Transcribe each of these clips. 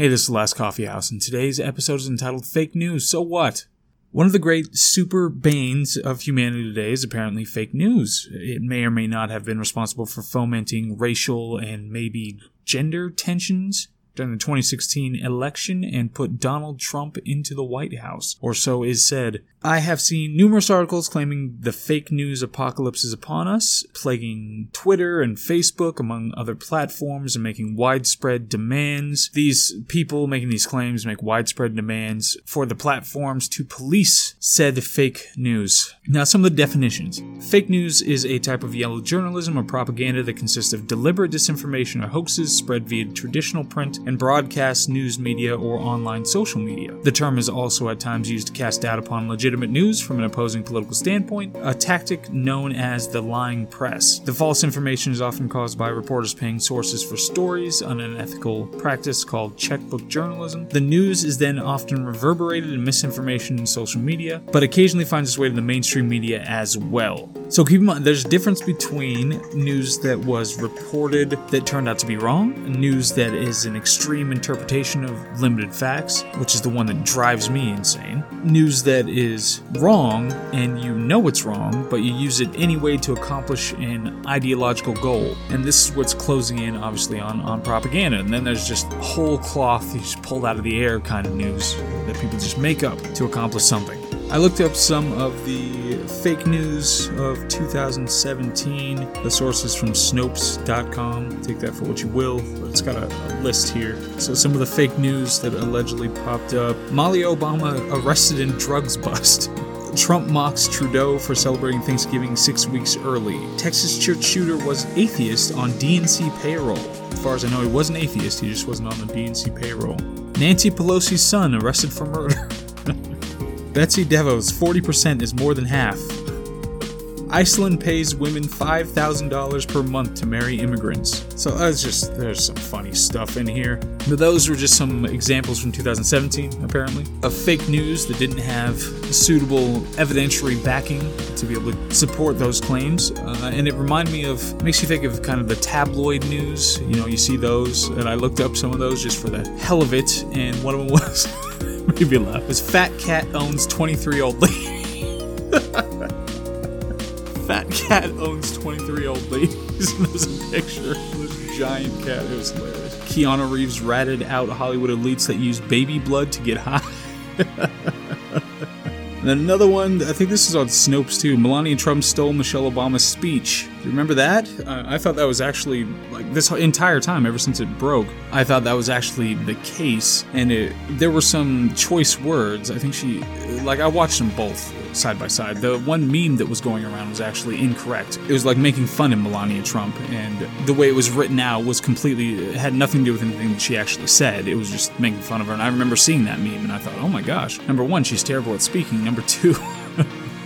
Hey, this is the Last Coffee House, and today's episode is entitled Fake News. So what? One of the great super banes of humanity today is apparently fake news. It may or may not have been responsible for fomenting racial and maybe gender tensions during the 2016 election and put Donald Trump into the White House, or so is said. I have seen numerous articles claiming the fake news apocalypse is upon us, plaguing Twitter and Facebook, among other platforms, and making widespread demands. These people making these claims make widespread demands for the platforms to police said fake news. Now, some of the definitions. Fake news is a type of yellow journalism or propaganda that consists of deliberate disinformation or hoaxes spread via traditional print and broadcast news media or online social media. The term is also at times used to cast doubt upon legitimate news from an opposing political standpoint, a tactic known as the lying press. The false information is often caused by reporters paying sources for stories, an unethical practice called checkbook journalism. The news is then often reverberated in misinformation in social media, but occasionally finds its way to the mainstream media as well. So keep in mind, there's a difference between news that was reported that turned out to be wrong, news that is an extreme interpretation of limited facts, which is the one that drives me insane, news that is wrong and you know it's wrong, but you use it anyway to accomplish an ideological goal. And this is what's closing in, obviously, on, on propaganda. And then there's just whole cloth, you just pulled out of the air kind of news that people just make up to accomplish something. I looked up some of the fake news of 2017. The sources from Snopes.com. Take that for what you will, but it's got a, list here. So, some of the fake news that allegedly popped up Molly Obama arrested in drugs bust. Trump mocks Trudeau for celebrating Thanksgiving six weeks early. Texas church shooter was atheist on DNC payroll. As far as I know, he wasn't atheist, he just wasn't on the DNC payroll. Nancy Pelosi's son arrested for murder. Betsy DeVos, 40% is more than half. Iceland pays women $5,000 per month to marry immigrants. So that's just, there's some funny stuff in here. But those were just some examples from 2017, apparently, of fake news that didn't have suitable evidentiary backing to be able to support those claims. Uh, and it reminded me of, makes you think of kind of the tabloid news. You know, you see those, and I looked up some of those just for the hell of it, and one of them was, made me laugh, was Fat Cat owns 23 old lady. Fat cat owns 23 old ladies. there's a picture of this giant cat. It was hilarious. Keanu Reeves ratted out Hollywood elites that use baby blood to get high. And then another one, I think this is on Snopes too. Melania Trump stole Michelle Obama's speech. Do you remember that? Uh, I thought that was actually, like, this entire time, ever since it broke, I thought that was actually the case. And it, there were some choice words. I think she, like, I watched them both side by side. The one meme that was going around was actually incorrect. It was like making fun of Melania Trump, and the way it was written out was completely, had nothing to do with anything that she actually said. It was just making fun of her. And I remember seeing that meme, and I thought, oh my gosh, number one, she's terrible at speaking number two,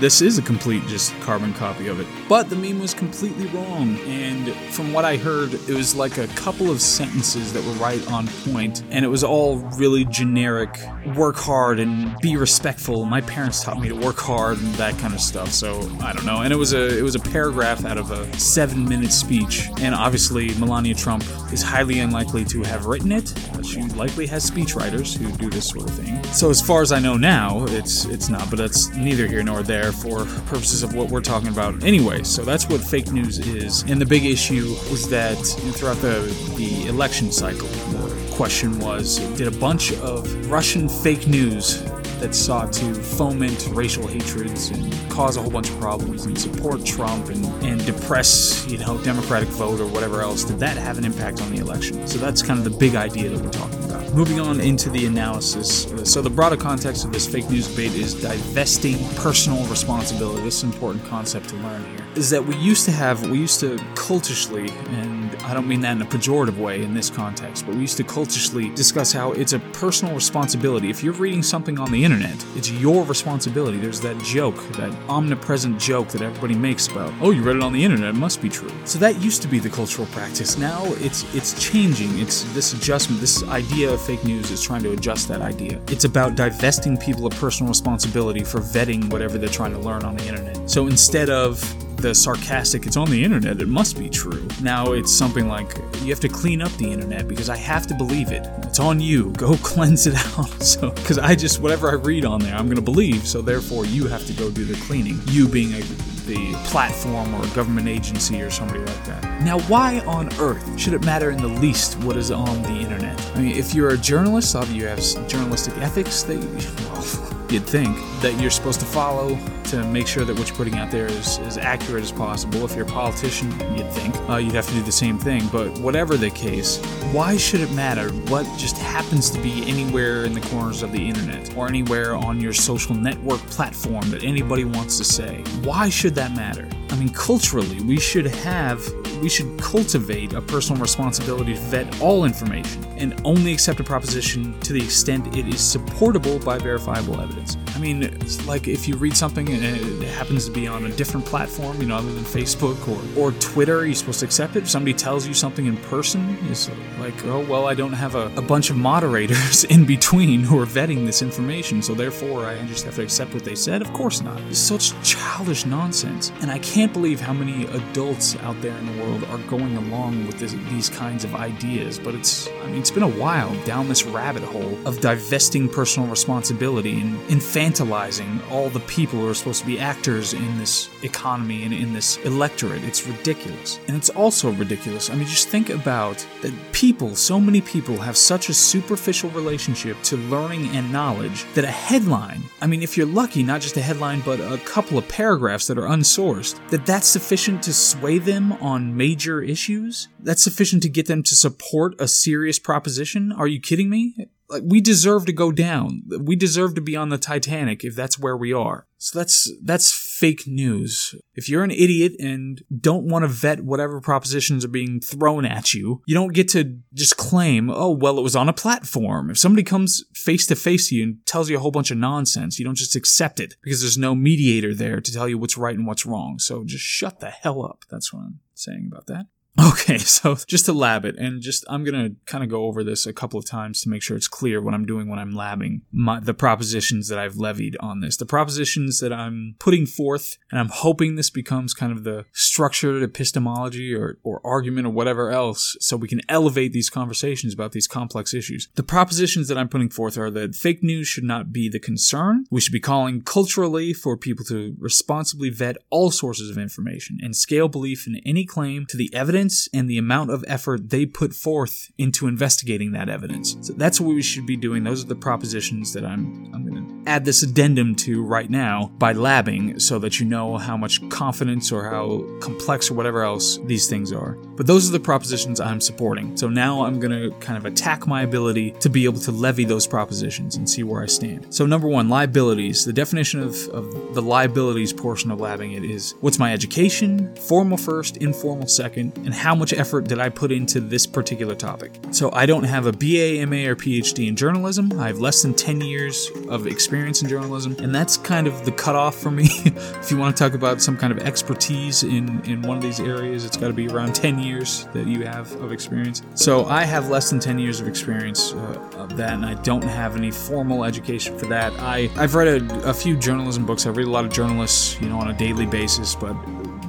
this is a complete just carbon copy of it. But the meme was completely wrong, and from what I heard, it was like a couple of sentences that were right on point, and it was all really generic work hard and be respectful. My parents taught me to work hard and that kind of stuff, so I don't know. And it was a it was a paragraph out of a seven minute speech, and obviously Melania Trump is highly unlikely to have written it. She likely has speechwriters who do this sort of thing. So as far as I know now, it's it's not, but that's neither here nor there for purposes of what we're talking about anyway. So that's what fake news is. And the big issue was that throughout the, the election cycle, the question was did a bunch of Russian fake news that sought to foment racial hatreds and cause a whole bunch of problems and support Trump and, and depress, you know, Democratic vote or whatever else, did that have an impact on the election? So that's kind of the big idea that we're talking. Moving on into the analysis. So the broader context of this fake news debate is divesting personal responsibility. This is an important concept to learn here. Is that we used to have, we used to cultishly, and I don't mean that in a pejorative way in this context, but we used to cultishly discuss how it's a personal responsibility. If you're reading something on the internet, it's your responsibility. There's that joke, that omnipresent joke that everybody makes about, oh, you read it on the internet, it must be true. So that used to be the cultural practice. Now it's it's changing. It's this adjustment, this idea of fake news is trying to adjust that idea. It's about divesting people of personal responsibility for vetting whatever they're trying to learn on the internet. So instead of the sarcastic, it's on the internet, it must be true. Now it's something like, you have to clean up the internet because I have to believe it. It's on you. Go cleanse it out. So, because I just, whatever I read on there, I'm going to believe. So therefore, you have to go do the cleaning. You being a the platform or a government agency or somebody like that. Now, why on earth should it matter in the least what is on the internet? I mean, if you're a journalist, you have journalistic ethics that, well, you'd think that you're supposed to follow to make sure that what you're putting out there is as accurate as possible. If you're a politician, you'd think uh, you'd have to do the same thing. But whatever the case, why should it matter what just happens to be anywhere in the corners of the internet or anywhere on your social network platform that anybody wants to say? Why should that matter? I mean, culturally, we should have, we should cultivate a personal responsibility to vet all information and only accept a proposition to the extent it is supportable by verifiable evidence. I mean, like if you read something and it happens to be on a different platform, you know, other than Facebook or, or Twitter, you're supposed to accept it. If somebody tells you something in person, it's like, oh, well, I don't have a, a bunch of moderators in between who are vetting this information, so therefore I just have to accept what they said. Of course not. It's such childish nonsense. And I can't believe how many adults out there in the world are going along with this, these kinds of ideas, but it's, I mean, it's been a while down this rabbit hole of divesting personal responsibility and infantilizing all the people who are supposed to be actors in this economy and in this electorate. It's ridiculous. And it's also ridiculous. I mean, just think about that people, so many people, have such a superficial relationship to learning and knowledge that a headline, I mean, if you're lucky, not just a headline, but a couple of paragraphs that are unsourced, that that's sufficient to sway them on major issues? That's sufficient to get them to support a serious proposition? Are you kidding me? Like we deserve to go down. We deserve to be on the Titanic if that's where we are. So that's that's fake news. If you're an idiot and don't want to vet whatever propositions are being thrown at you, you don't get to just claim, "Oh, well, it was on a platform." If somebody comes face to face to you and tells you a whole bunch of nonsense, you don't just accept it because there's no mediator there to tell you what's right and what's wrong. So just shut the hell up. That's what I'm saying about that. Okay, so just to lab it, and just I'm gonna kind of go over this a couple of times to make sure it's clear what I'm doing when I'm labbing my, the propositions that I've levied on this, the propositions that I'm putting forth, and I'm hoping this becomes kind of the structured epistemology or, or argument or whatever else, so we can elevate these conversations about these complex issues. The propositions that I'm putting forth are that fake news should not be the concern. We should be calling culturally for people to responsibly vet all sources of information and scale belief in any claim to the evidence evidence and the amount of effort they put forth into investigating that evidence. So that's what we should be doing. Those are the propositions that I'm add this addendum to right now by labbing so that you know how much confidence or how complex or whatever else these things are. But those are the propositions I'm supporting. So now I'm going to kind of attack my ability to be able to levy those propositions and see where I stand. So number 1, liabilities. The definition of, of the liabilities portion of labbing it is what's my education, formal first, informal second, and how much effort did I put into this particular topic. So I don't have a BA, MA, or PhD in journalism. I have less than 10 years of experience in journalism, and that's kind of the cutoff for me. if you want to talk about some kind of expertise in, in one of these areas, it's got to be around 10 years that you have of experience. So I have less than 10 years of experience uh, of that, and I don't have any formal education for that. I, I've read a, a few journalism books. I read a lot of journalists, you know, on a daily basis, but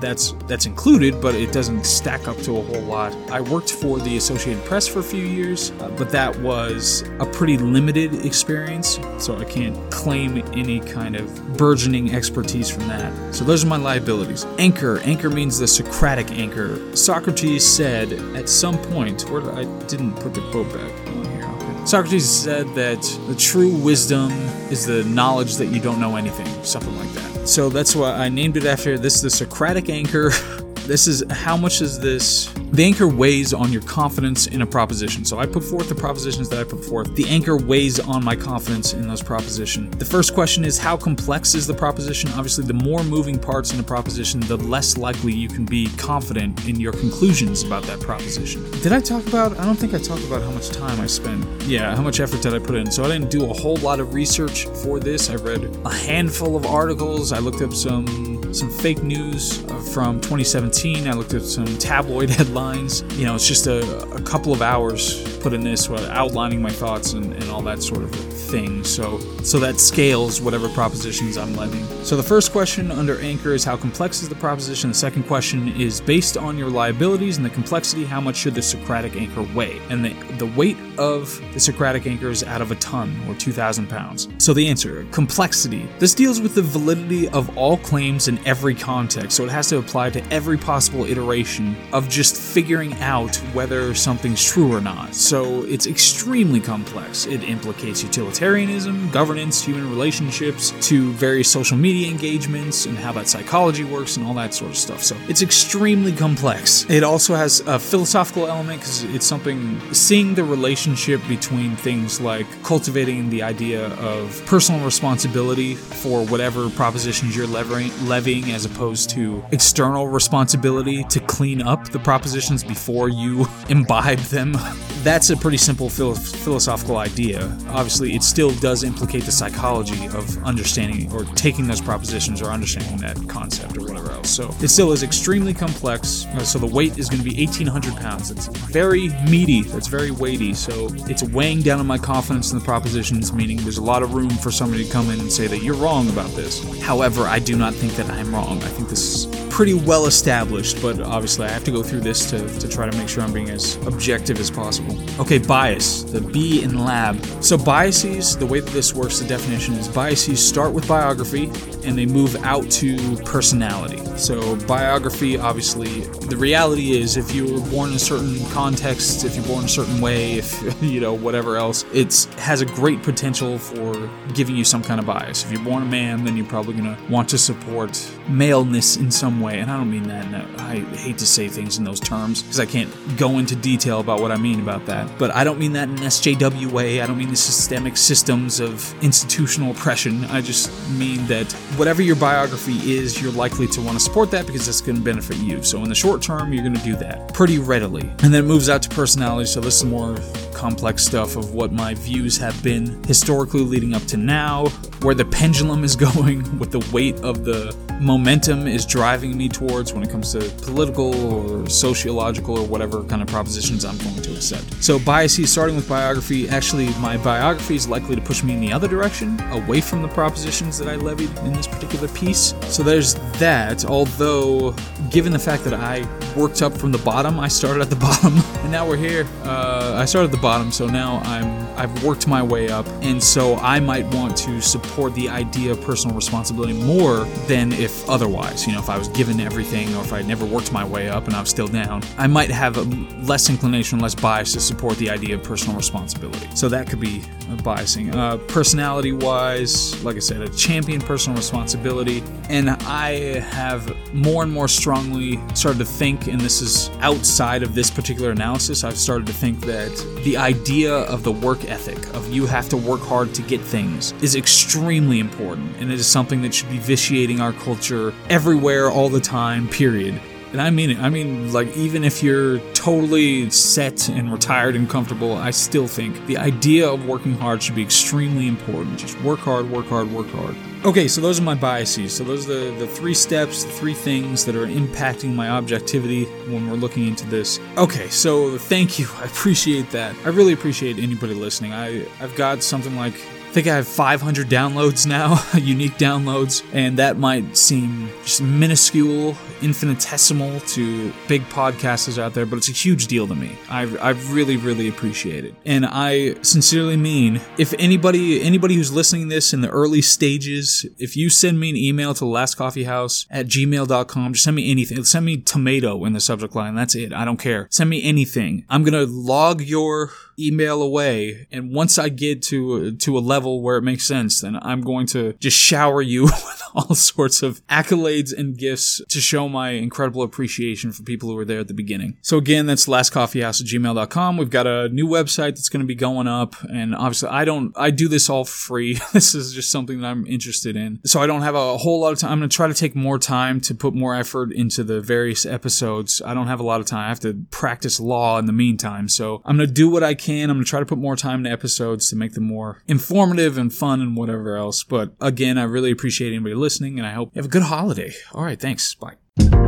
that's that's included, but it doesn't stack up to a whole lot. I worked for the Associated Press for a few years, uh, but that was a pretty limited experience, so I can't claim any kind of burgeoning expertise from that. So those are my liabilities. Anchor. Anchor means the Socratic anchor. Socrates said at some point, where I didn't put the quote back. On here. Socrates said that the true wisdom is the knowledge that you don't know anything, something like that. So that's why I named it after this the Socratic anchor. This is how much is this the anchor weighs on your confidence in a proposition. So I put forth the propositions that I put forth. The anchor weighs on my confidence in those propositions. The first question is how complex is the proposition? Obviously, the more moving parts in a proposition, the less likely you can be confident in your conclusions about that proposition. Did I talk about? I don't think I talked about how much time I spent. Yeah, how much effort did I put in? So I didn't do a whole lot of research for this. I read a handful of articles. I looked up some some fake news uh, from 2017. I looked at some tabloid headlines. You know, it's just a, a couple of hours put in this, outlining my thoughts and, and all that sort of thing. So, so that scales whatever propositions I'm levying. So the first question under anchor is how complex is the proposition? The second question is based on your liabilities and the complexity, how much should the Socratic anchor weigh? And the, the weight of the Socratic anchor is out of a ton or 2,000 pounds. So the answer complexity. This deals with the validity of all claims in every context, so it has to apply to every possible iteration of just figuring out whether something's true or not. So it's extremely complex. It implicates utilitarianism, governance, human relationships, to various social media engagements, and how that psychology works, and all that sort of stuff. So it's extremely complex. It also has a philosophical element because it's something seeing the relationship between things like cultivating the idea of personal responsibility for whatever propositions you're levying, levying as opposed to external responsibility to clean up the propositions before you imbibe them. That's a pretty simple philo- philosophical idea. Obviously, it still does implicate the psychology of understanding or taking those propositions or understanding that concept or whatever else. So it still is extremely complex. Uh, so the weight is going to be 1,800 pounds. It's very meaty. That's very weighty. So it's weighing down on my confidence in the propositions, meaning there's a lot of room for somebody to come in and say that you're wrong about this. However, I do not think that I'm wrong. I think this is pretty well established, but obviously I have to go through this to, to try to make sure I'm being as objective as possible. Okay, bias, the B in lab. So, biases, the way that this works, the definition is biases start with biography and they move out to personality. So, biography, obviously, the reality is if you were born in a certain context, if you're born a certain way, if, you know, whatever else, it has a great potential for giving you some kind of bias. If you're born a man, then you're probably going to want to support maleness in some way, and I don't mean that. I hate to say things in those terms because I can't go into detail about what I mean about that. But I don't mean that in SJW way. I don't mean the systemic systems of institutional oppression. I just mean that whatever your biography is, you're likely to want to support that because it's going to benefit you. So in the short term, you're going to do that pretty readily. And then it moves out to personality. So this is more complex stuff of what my views have been historically leading up to now, where the pendulum is going, what the weight of the momentum is driving me towards when it comes to political or sociological or whatever kind of propositions I'm going to accept. So, biases, starting with biography, actually, my biography is likely to push me in the other direction, away from the propositions that I levied in this particular piece. So, there's that, although, given the fact that I worked up from the bottom, I started at the bottom, and now we're here. Uh, I started at the bottom, so now I'm I've worked my way up, and so I might want to support the idea of personal responsibility more than if otherwise. You know, if I was given everything, or if I never worked my way up and I'm still down, I might have a less inclination, less bias to support the idea of personal responsibility. So that could be biasing. Uh, personality wise, like I said, a champion personal responsibility, and I have more and more strongly started to think, and this is outside of this particular analysis, I've started to think that the idea of the work ethic of you have to work hard to get things is extremely important and it is something that should be vitiating our culture everywhere all the time period and I mean it. I mean, like, even if you're totally set and retired and comfortable, I still think the idea of working hard should be extremely important. Just work hard, work hard, work hard. Okay, so those are my biases. So those are the, the three steps, the three things that are impacting my objectivity when we're looking into this. Okay, so thank you. I appreciate that. I really appreciate anybody listening. I, I've got something like I think I have 500 downloads now, unique downloads, and that might seem just minuscule, infinitesimal to big podcasters out there, but it's a huge deal to me. I, I really, really appreciate it. And I sincerely mean, if anybody anybody who's listening this in the early stages, if you send me an email to lastcoffeehouse at gmail.com, just send me anything. Send me tomato in the subject line. That's it. I don't care. Send me anything. I'm going to log your email away. And once I get to, to a level where it makes sense, then I'm going to just shower you with all sorts of accolades and gifts to show my incredible appreciation for people who were there at the beginning. So again, that's lastcoffeehouse at gmail.com. We've got a new website that's going to be going up. And obviously I don't, I do this all free. this is just something that I'm interested in. So I don't have a whole lot of time. I'm going to try to take more time to put more effort into the various episodes. I don't have a lot of time. I have to practice law in the meantime. So I'm going to do what I can. I'm going to try to put more time into episodes to make them more informative informative and fun and whatever else. But again, I really appreciate anybody listening, and I hope you have a good holiday. All right, thanks. Bye.